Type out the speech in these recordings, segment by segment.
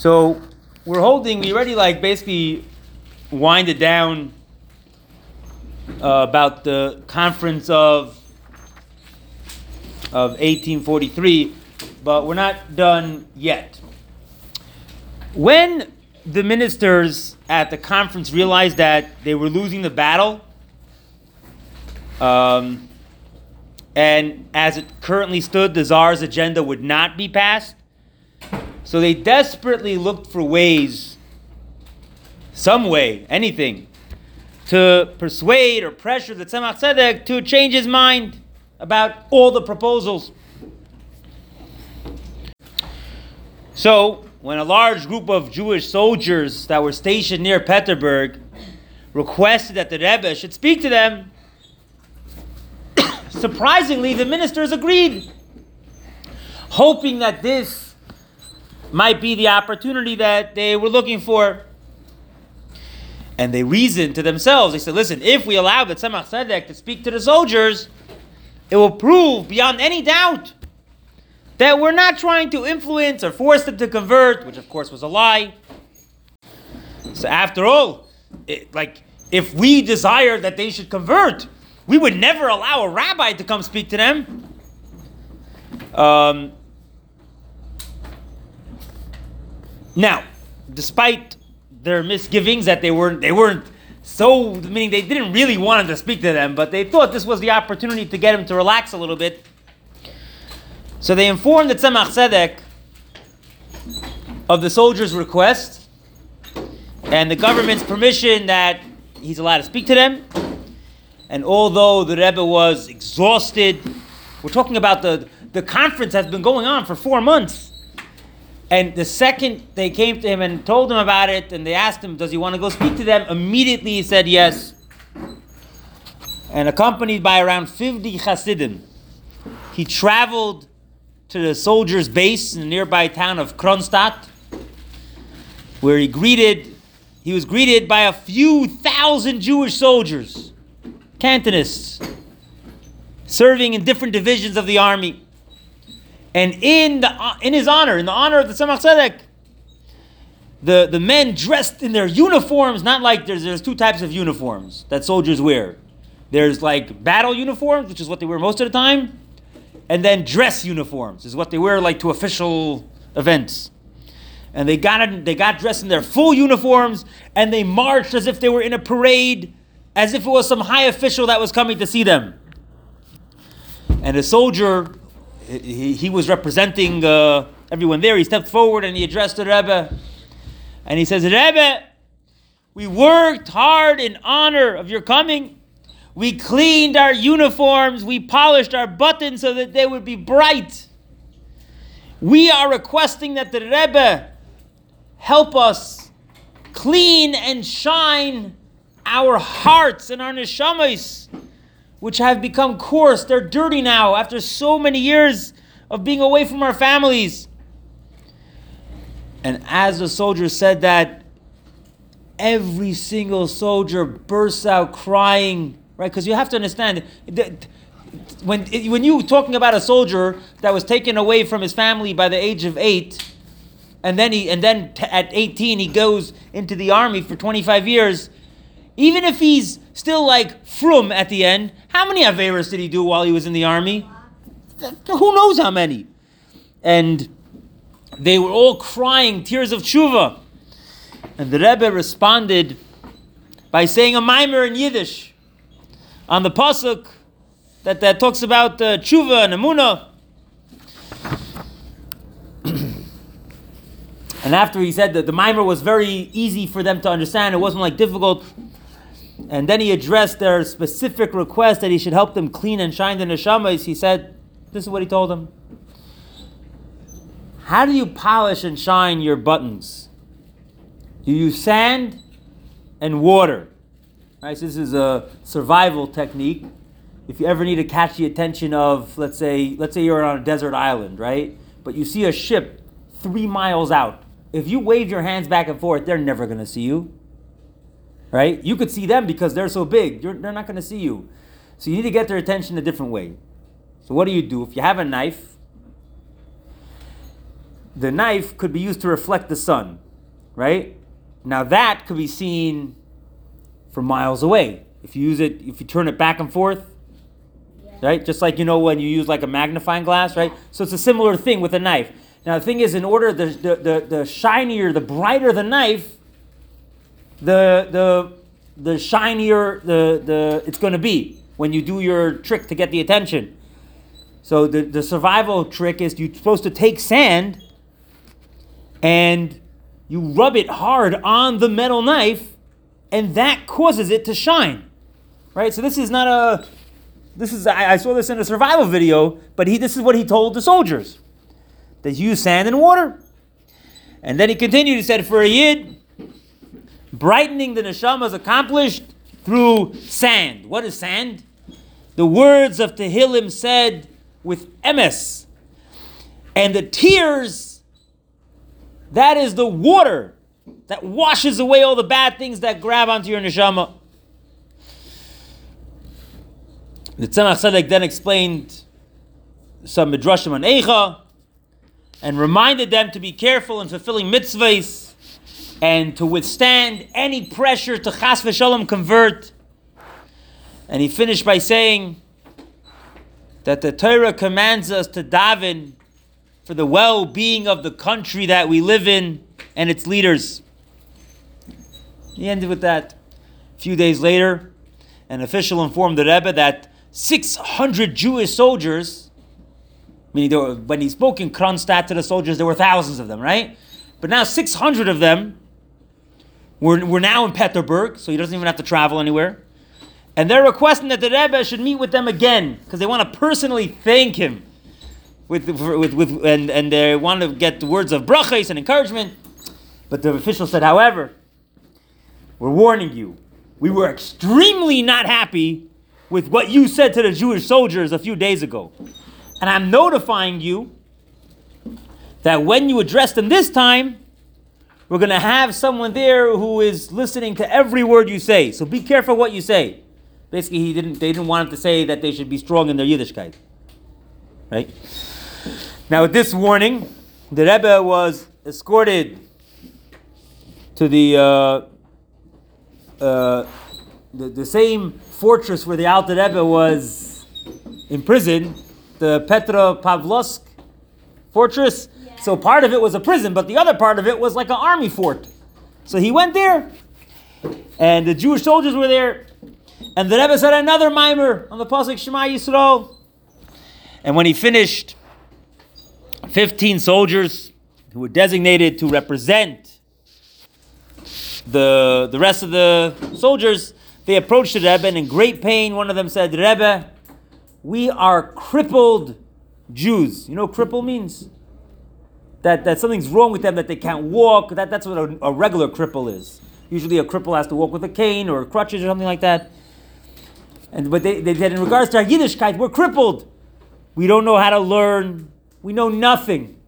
So we're holding, we already like basically winded down uh, about the conference of of 1843, but we're not done yet. When the ministers at the conference realized that they were losing the battle, um, and as it currently stood, the czar's agenda would not be passed. So they desperately looked for ways, some way, anything, to persuade or pressure the Tzemach Tzedek to change his mind about all the proposals. So, when a large group of Jewish soldiers that were stationed near Petersburg requested that the Rebbe should speak to them, surprisingly, the ministers agreed, hoping that this might be the opportunity that they were looking for. And they reasoned to themselves. They said, listen, if we allow the Tzemach Tzedek to speak to the soldiers, it will prove beyond any doubt that we're not trying to influence or force them to convert, which of course was a lie. So after all, it, like if we desire that they should convert, we would never allow a rabbi to come speak to them. Um, now, despite their misgivings that they weren't they weren't so meaning they didn't really want him to speak to them, but they thought this was the opportunity to get him to relax a little bit. So they informed the Tzemach Tzedek of the soldiers' request and the government's permission that he's allowed to speak to them. And although the Rebbe was exhausted, we're talking about the, the conference has been going on for four months. And the second they came to him and told him about it, and they asked him, Does he want to go speak to them? Immediately he said yes. And accompanied by around 50 Hasidim, he traveled to the soldiers' base in the nearby town of Kronstadt, where he greeted, he was greeted by a few thousand Jewish soldiers, cantonists, serving in different divisions of the army. And in, the, in his honor, in the honor of the Tzemach Tzedek, the, the men dressed in their uniforms, not like there's, there's two types of uniforms that soldiers wear. There's like battle uniforms, which is what they wear most of the time, and then dress uniforms is what they wear like to official events. And they got they got dressed in their full uniforms and they marched as if they were in a parade, as if it was some high official that was coming to see them. And a soldier he, he was representing uh, everyone there. He stepped forward and he addressed the Rebbe. And he says, Rebbe, we worked hard in honor of your coming. We cleaned our uniforms. We polished our buttons so that they would be bright. We are requesting that the Rebbe help us clean and shine our hearts and our neshamas which have become coarse. They're dirty now after so many years of being away from our families. And as the soldier said that, every single soldier bursts out crying, right? Because you have to understand that when, when you're talking about a soldier that was taken away from his family by the age of eight, and then he and then t- at 18 he goes into the army for 25 years even if he's still like frum at the end, how many Averas did he do while he was in the army? Who knows how many? And they were all crying tears of tshuva. And the Rebbe responded by saying a mimer in Yiddish on the pasuk that, that talks about uh, tshuva and emuna. and after he said that the mimer was very easy for them to understand, it wasn't like difficult. And then he addressed their specific request that he should help them clean and shine the neshamas. He said, This is what he told them. How do you polish and shine your buttons? You use sand and water. Right, so this is a survival technique. If you ever need to catch the attention of, let's say, let's say you're on a desert island, right? But you see a ship three miles out. If you wave your hands back and forth, they're never going to see you right? You could see them because they're so big. You're, they're not going to see you. So you need to get their attention a different way. So what do you do? If you have a knife, the knife could be used to reflect the sun, right? Now that could be seen from miles away. If you use it, if you turn it back and forth, right? Just like you know when you use like a magnifying glass, right? So it's a similar thing with a knife. Now the thing is, in order the the, the, the shinier, the brighter the knife, the the the shinier the the it's going to be when you do your trick to get the attention. So the, the survival trick is you're supposed to take sand and you rub it hard on the metal knife and that causes it to shine. Right? So this is not a this is I, I saw this in a survival video, but he this is what he told the soldiers. They use sand and water. And then he continued, he said, for a yid, brightening the neshama is accomplished through sand. What is sand? The words of Tehillim said with emes. And the tears, that is the water that washes away all the bad things that grab onto your neshama. The Tzemach Tzedek then explained some midrashim on Eicha and reminded them to be careful in fulfilling mitzvahs and to withstand any pressure to chas v'shalom convert. And he finished by saying that the Torah commands us to daven for the well-being of the country that we live in and its leaders. He ended with that. A few days later, an official informed the Rebbe that 600 Jewish soldiers, meaning were, when he spoke in Kronstadt to the soldiers, there were thousands of them, right? But now 600 of them were, were now in Peterburg, so he doesn't even have to travel anywhere. And they're requesting that the Rebbe should meet with them again because they want to personally thank him with, with, with, and, and they want to get words of brachas and encouragement. But the official said, however, we're warning you. We were extremely not happy with what you said to the Jewish soldiers a few days ago. And I'm notifying you that when you address them this time, we're going to have someone there who is listening to every word you say. So be careful what you say. Basically, he didn't, they didn't want him to say that they should be strong in their Yiddishkeit. Right? Now, with this warning, the Rebbe was escorted to the, uh, uh, the, the same fortress where the Alter Rebbe was imprisoned, the Petropavlovsk fortress. So part of it was a prison, but the other part of it was like an army fort. So he went there, and the Jewish soldiers were there, and the Rebbe said another mimer on the pasuk Shema Yisrael. And when he finished, 15 soldiers who were designated to represent the, the rest of the soldiers they approached the Rebbe and in great pain, one of them said, Rebbe, we are crippled Jews. You know cripple means? That, that something's wrong with them, that they can't walk. That, that's what a, a regular cripple is. Usually a cripple has to walk with a cane or crutches or something like that. And but they, they said in regards to our Yiddishkeit, we're crippled. We don't know how to learn. We know nothing.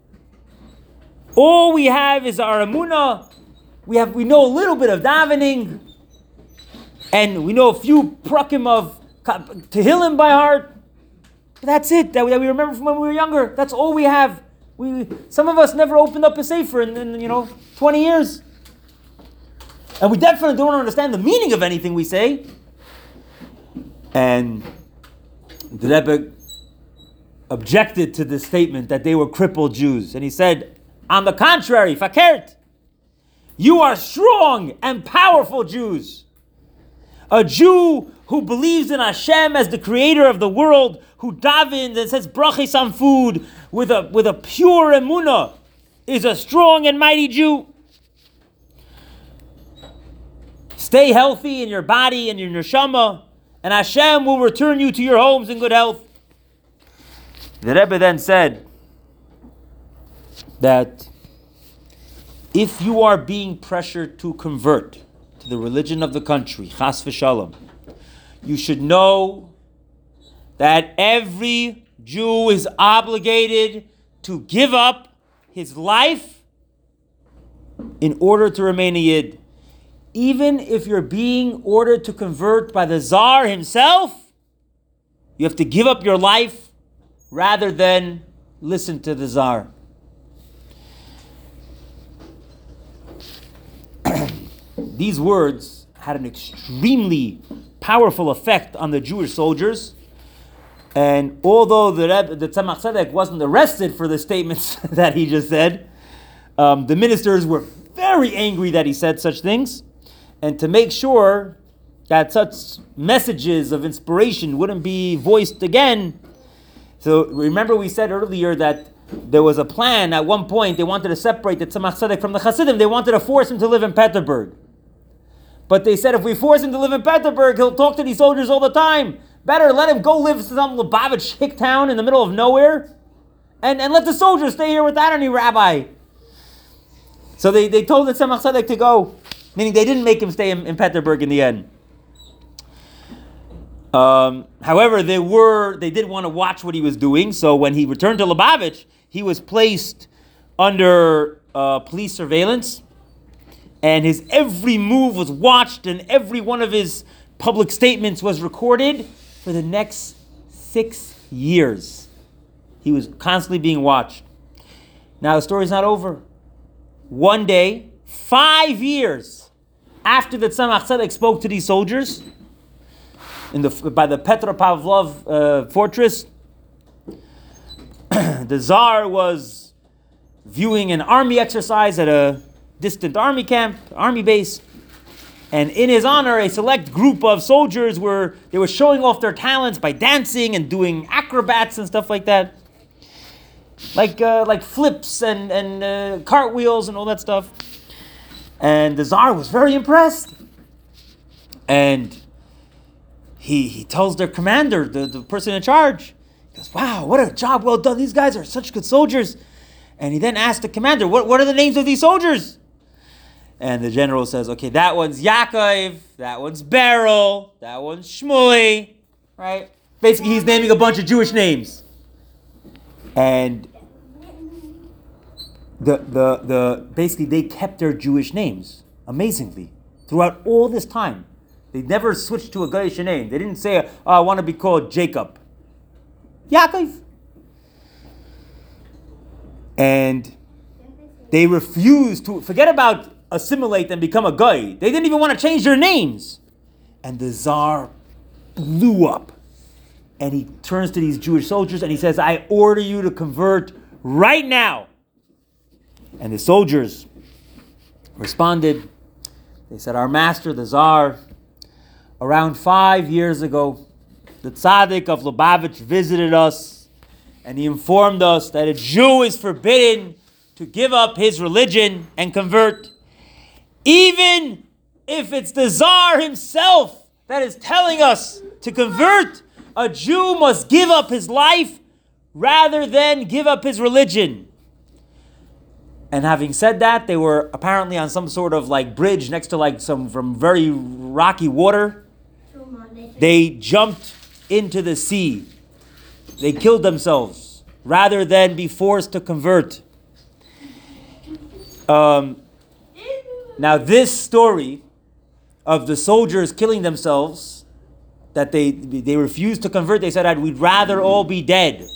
All we have is our emunah. We have we know a little bit of davening and we know a few prakim of Tehillim by heart. That's it. That we, that we remember from when we were younger. That's all we have. We some of us never opened up a sefer in, in you know twenty years, and we definitely don't understand the meaning of anything we say. And the Rebbe objected to the statement that they were crippled Jews, and he said, "On the contrary, fakert, you are strong and powerful Jews." A Jew who believes in Hashem as the creator of the world, who davens and says brachis on food with a, with a pure emunah, is a strong and mighty Jew. Stay healthy in your body and in your neshama, and Hashem will return you to your homes in good health. The Rebbe then said that if you are being pressured to convert, to the religion of the country, chas v'shalom, you should know that every Jew is obligated to give up his life in order to remain a Yid. Even if you're being ordered to convert by the Tsar himself, you have to give up your life rather than listen to the Tsar. These words had an extremely powerful effect on the Jewish soldiers. And although the Rebbe, the Tzemach Tzedek wasn't arrested for the statements that he just said, um, the ministers were very angry that he said such things. And to make sure that such messages of inspiration wouldn't be voiced again, so remember we said earlier that there was a plan at one point, they wanted to separate the Tzemach Tzedek from the Hasidim, they wanted to force him to live in Petersburg. But they said if we force him to live in Petersburg, he'll talk to these soldiers all the time. Better let him go live in some Lubavitch hick town in the middle of nowhere and, and let the soldiers stay here without any rabbi. So they, they told the Tzemach Tzedek to go, meaning they didn't make him stay in, in Petersburg in the end. Um, however, they were they did want to watch what he was doing. So when he returned to Lubavitch, he was placed under uh, police surveillance, and his every move was watched, and every one of his public statements was recorded for the next six years. He was constantly being watched. Now the story's not over. One day, five years after the Tzemach Tzedek spoke to these soldiers in the, by the Petropavlov uh, fortress, the Tsar was viewing an army exercise at a distant army camp, army base, and in his honor, a select group of soldiers were they were showing off their talents by dancing and doing acrobats and stuff like that, like uh, like flips and and uh, cartwheels and all that stuff. And the Tsar was very impressed, and he he tells their commander, the, the person in charge, he goes, "Wow, what a job well done! These guys are such good soldiers." And he then asks the commander, "What what are the names of these soldiers?" And the general says, "Okay, that one's Yaakov, that one's Beryl, that one's Shmuley, right? Basically, he's naming a bunch of Jewish names." And the the the basically they kept their Jewish names amazingly throughout all this time. They never switched to a Goyish name. They didn't say, oh, I want to be called Jacob. Yaakov. And they refused to forget about assimilate and become a goy. They didn't even want to change their names. And the czar blew up. And he turns to these Jewish soldiers and he says, I order you to convert right now. And the soldiers responded. They said, Our master, the czar, around five years ago, the tzaddik of Lubavitch visited us and he informed us that a Jew is forbidden to give up his religion and convert, even if it's the czar himself that is telling us to convert. A Jew must give up his life rather than give up his religion. And having said that, they were apparently on some sort of like bridge next to like some from very rocky water. They jumped into the sea. They killed themselves rather than be forced to convert. Um, now, this story of the soldiers killing themselves, that they, they refused to convert, they said, We'd rather all be dead.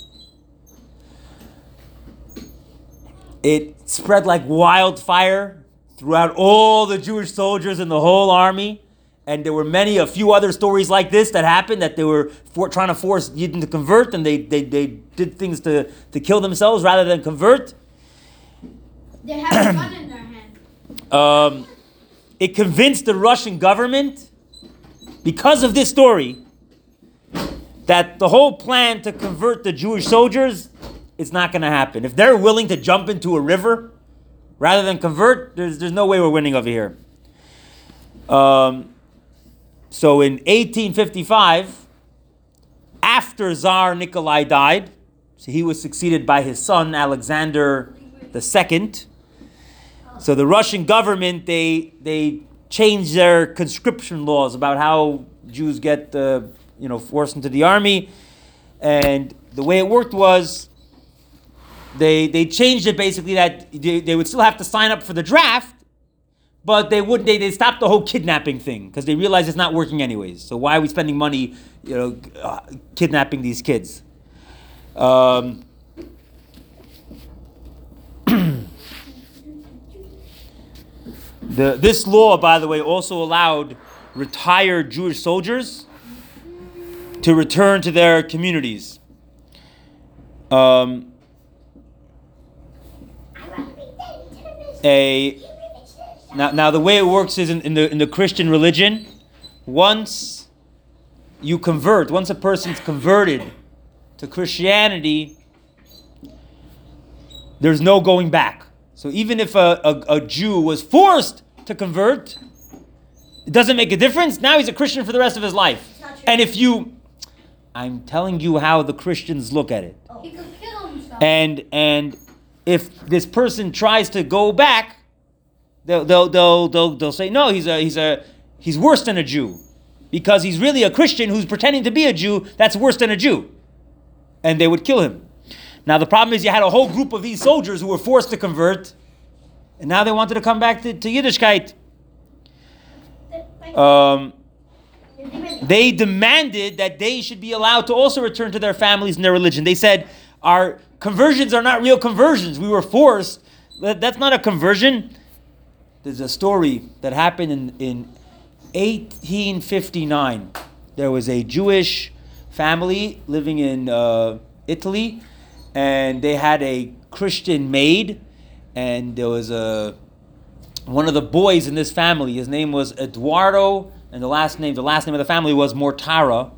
It spread like wildfire throughout all the Jewish soldiers in the whole army. And there were many, a few other stories like this that happened that they were for, trying to force Yidden to convert and they, they, they did things to, to kill themselves rather than convert. They have a gun in hand. Um, it convinced the Russian government, because of this story, that the whole plan to convert the Jewish soldiers is not going to happen. If they're willing to jump into a river rather than convert, there's, there's no way we're winning over here. Um, so in 1855, after Tsar Nikolai died, so he was succeeded by his son Alexander II. So the Russian government they they changed their conscription laws about how Jews get uh, you know forced into the army, and the way it worked was they they changed it basically that they, they would still have to sign up for the draft, but they would they, they stopped the whole kidnapping thing because they realized it's not working anyways. So why are we spending money, you know, uh, kidnapping these kids? Um, The, this law, by the way, also allowed retired Jewish soldiers to return to their communities. Um, a now, now the way it works is in, in the in the Christian religion, once you convert, once a person's converted to Christianity, there's no going back. So even if a, a, a Jew was forced to convert, it doesn't make a difference. Now he's a Christian for the rest of his life. It's not true. And if you, I'm telling you how the Christians look at it. Oh. He could kill himself. And and if this person tries to go back, they'll they'll they'll they'll, they'll say no, he's a he's a he's worse than a Jew, because he's really a Christian who's pretending to be a Jew. That's worse than a Jew, and they would kill him. Now the problem is you had a whole group of these soldiers who were forced to convert, and now they wanted to come back to, to Yiddishkeit. Um, they demanded that they should be allowed to also return to their families and their religion. They said, Our conversions are not real conversions. We were forced. That's not a conversion. There's a story that happened in, in 1859. There was a Jewish family living in uh, Italy, and they had a Christian maid, and there was a one of the boys in this family. His name was Eduardo, and the last name, the last name of the family was Mortara.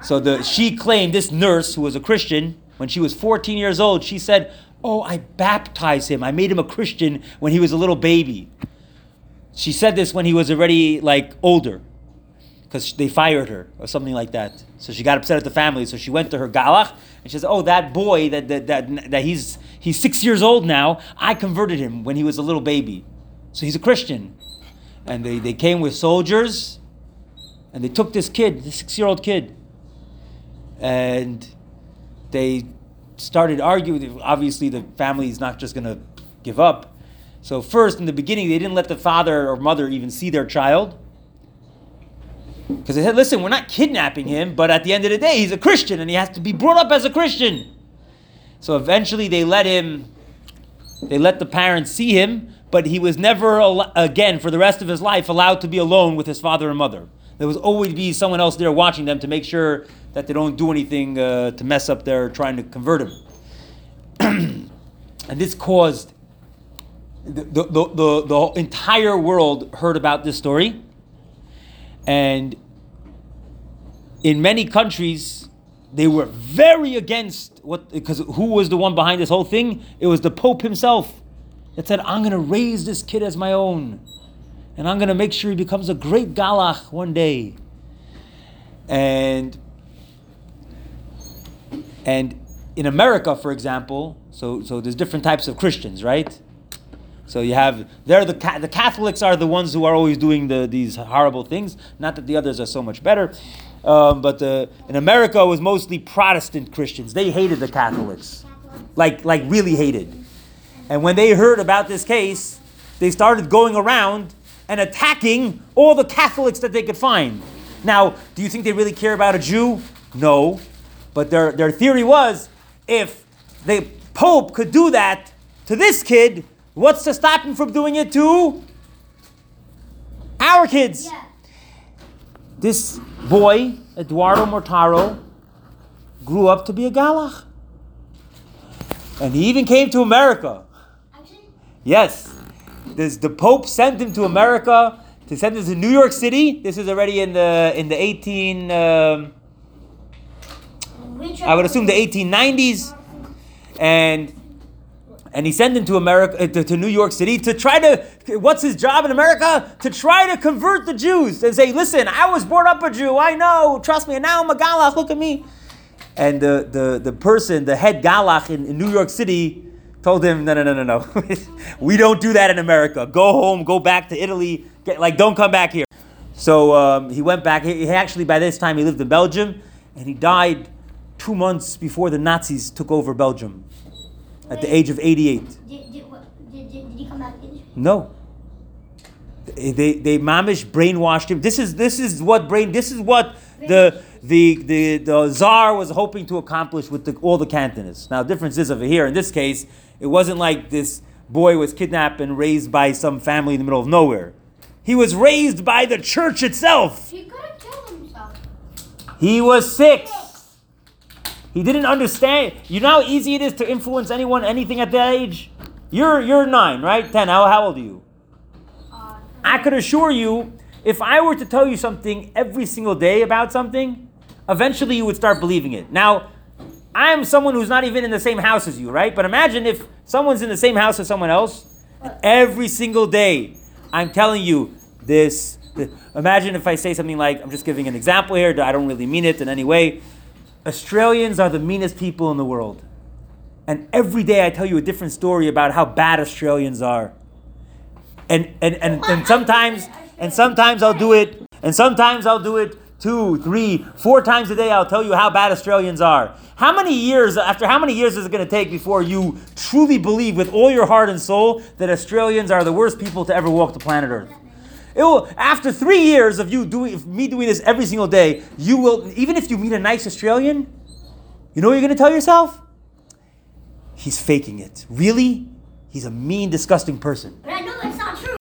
So the she claimed this nurse who was a Christian when she was 14 years old. She said, "Oh, I baptized him. I made him a Christian when he was a little baby." She said this when he was already like older, because they fired her or something like that. So she got upset at the family. So she went to her galach and she says, "Oh, that boy that that that, that he's he's six years old now. I converted him when he was a little baby, so he's a Christian." And they, they came with soldiers, and they took this kid, this six year old kid, and they started arguing. Obviously, the family is not just going to give up. So first, in the beginning, they didn't let the father or mother even see their child. Because they said, listen, we're not kidnapping him, but at the end of the day, he's a Christian and he has to be brought up as a Christian. So eventually they let him, they let the parents see him, but he was never, again, for the rest of his life, allowed to be alone with his father and mother. There was always be someone else there watching them to make sure that they don't do anything uh, to mess up their trying to convert him. and this caused the, the, the, the, the entire world heard about this story. And in many countries, they were very against what, because who was the one behind this whole thing? It was the Pope himself that said, I'm going to raise this kid as my own. And I'm going to make sure he becomes a great galach one day. And, and in America, for example, so, so there's different types of Christians, right? So you have they're the the Catholics are the ones who are always doing the these horrible things. Not that the others are so much better, um, but the, in America it was mostly Protestant Christians. They hated the Catholics, like like really hated. And when they heard about this case, they started going around and attacking all the Catholics that they could find. Now, do you think they really care about a Jew? No, but their their theory was if the Pope could do that to this kid. What's to stop him from doing it to our kids? Yeah. This boy, Eduardo Mortara, grew up to be a galach. And he even came to America. Actually, Yes. This, the Pope sent him to America to send him to New York City. This is already in the in the 18 um, I would assume the 1890s, and and he sent him to America uh, to, to New York City to try to. What's his job in America? To try to convert the Jews and say, "Listen, I was born up a Jew. I know. Trust me. And now I'm a Galach. Look at me." And the the, the person, the head Galach in, in New York City, told him, "No, no, no, no, no. we don't do that in America. Go home. Go back to Italy. Get, like, don't come back here." So um, he went back. He, he actually, by this time, he lived in Belgium, and he died two months before the Nazis took over Belgium, at the age of 88. Did, did, what, did, did, did he come back in? No. They they, they mamish brainwashed him. This is this is what brain. This is what the the the the czar was hoping to accomplish with the, all the cantonists. Now, the difference is over here. In this case, it wasn't like this boy was kidnapped and raised by some family in the middle of nowhere. He was raised by the church itself. He could have killed himself. He was six. He didn't understand. You know how easy it is to influence anyone, anything at that age? You're you're nine, right? Ten. How, how old are you? I could assure you, if I were to tell you something every single day about something, eventually you would start believing it. Now, I am someone who's not even in the same house as you, right? But imagine if someone's in the same house as someone else, and every single day I'm telling you this. th- Imagine if I say something like, I'm just giving an example here, I don't really mean it in any way. Australians are the meanest people in the world. And every day I tell you a different story about how bad Australians are. And and, and, and sometimes and sometimes I'll do it and sometimes I'll do it two, three, four times a day I'll tell you how bad Australians are. How many years after how many years is it gonna take before you truly believe with all your heart and soul that Australians are the worst people to ever walk the planet Earth? It will, after three years of you doing, me doing this every single day, you will, even if you meet a nice Australian, you know what you're to tell yourself? He's faking it. Really? He's a mean, disgusting person. but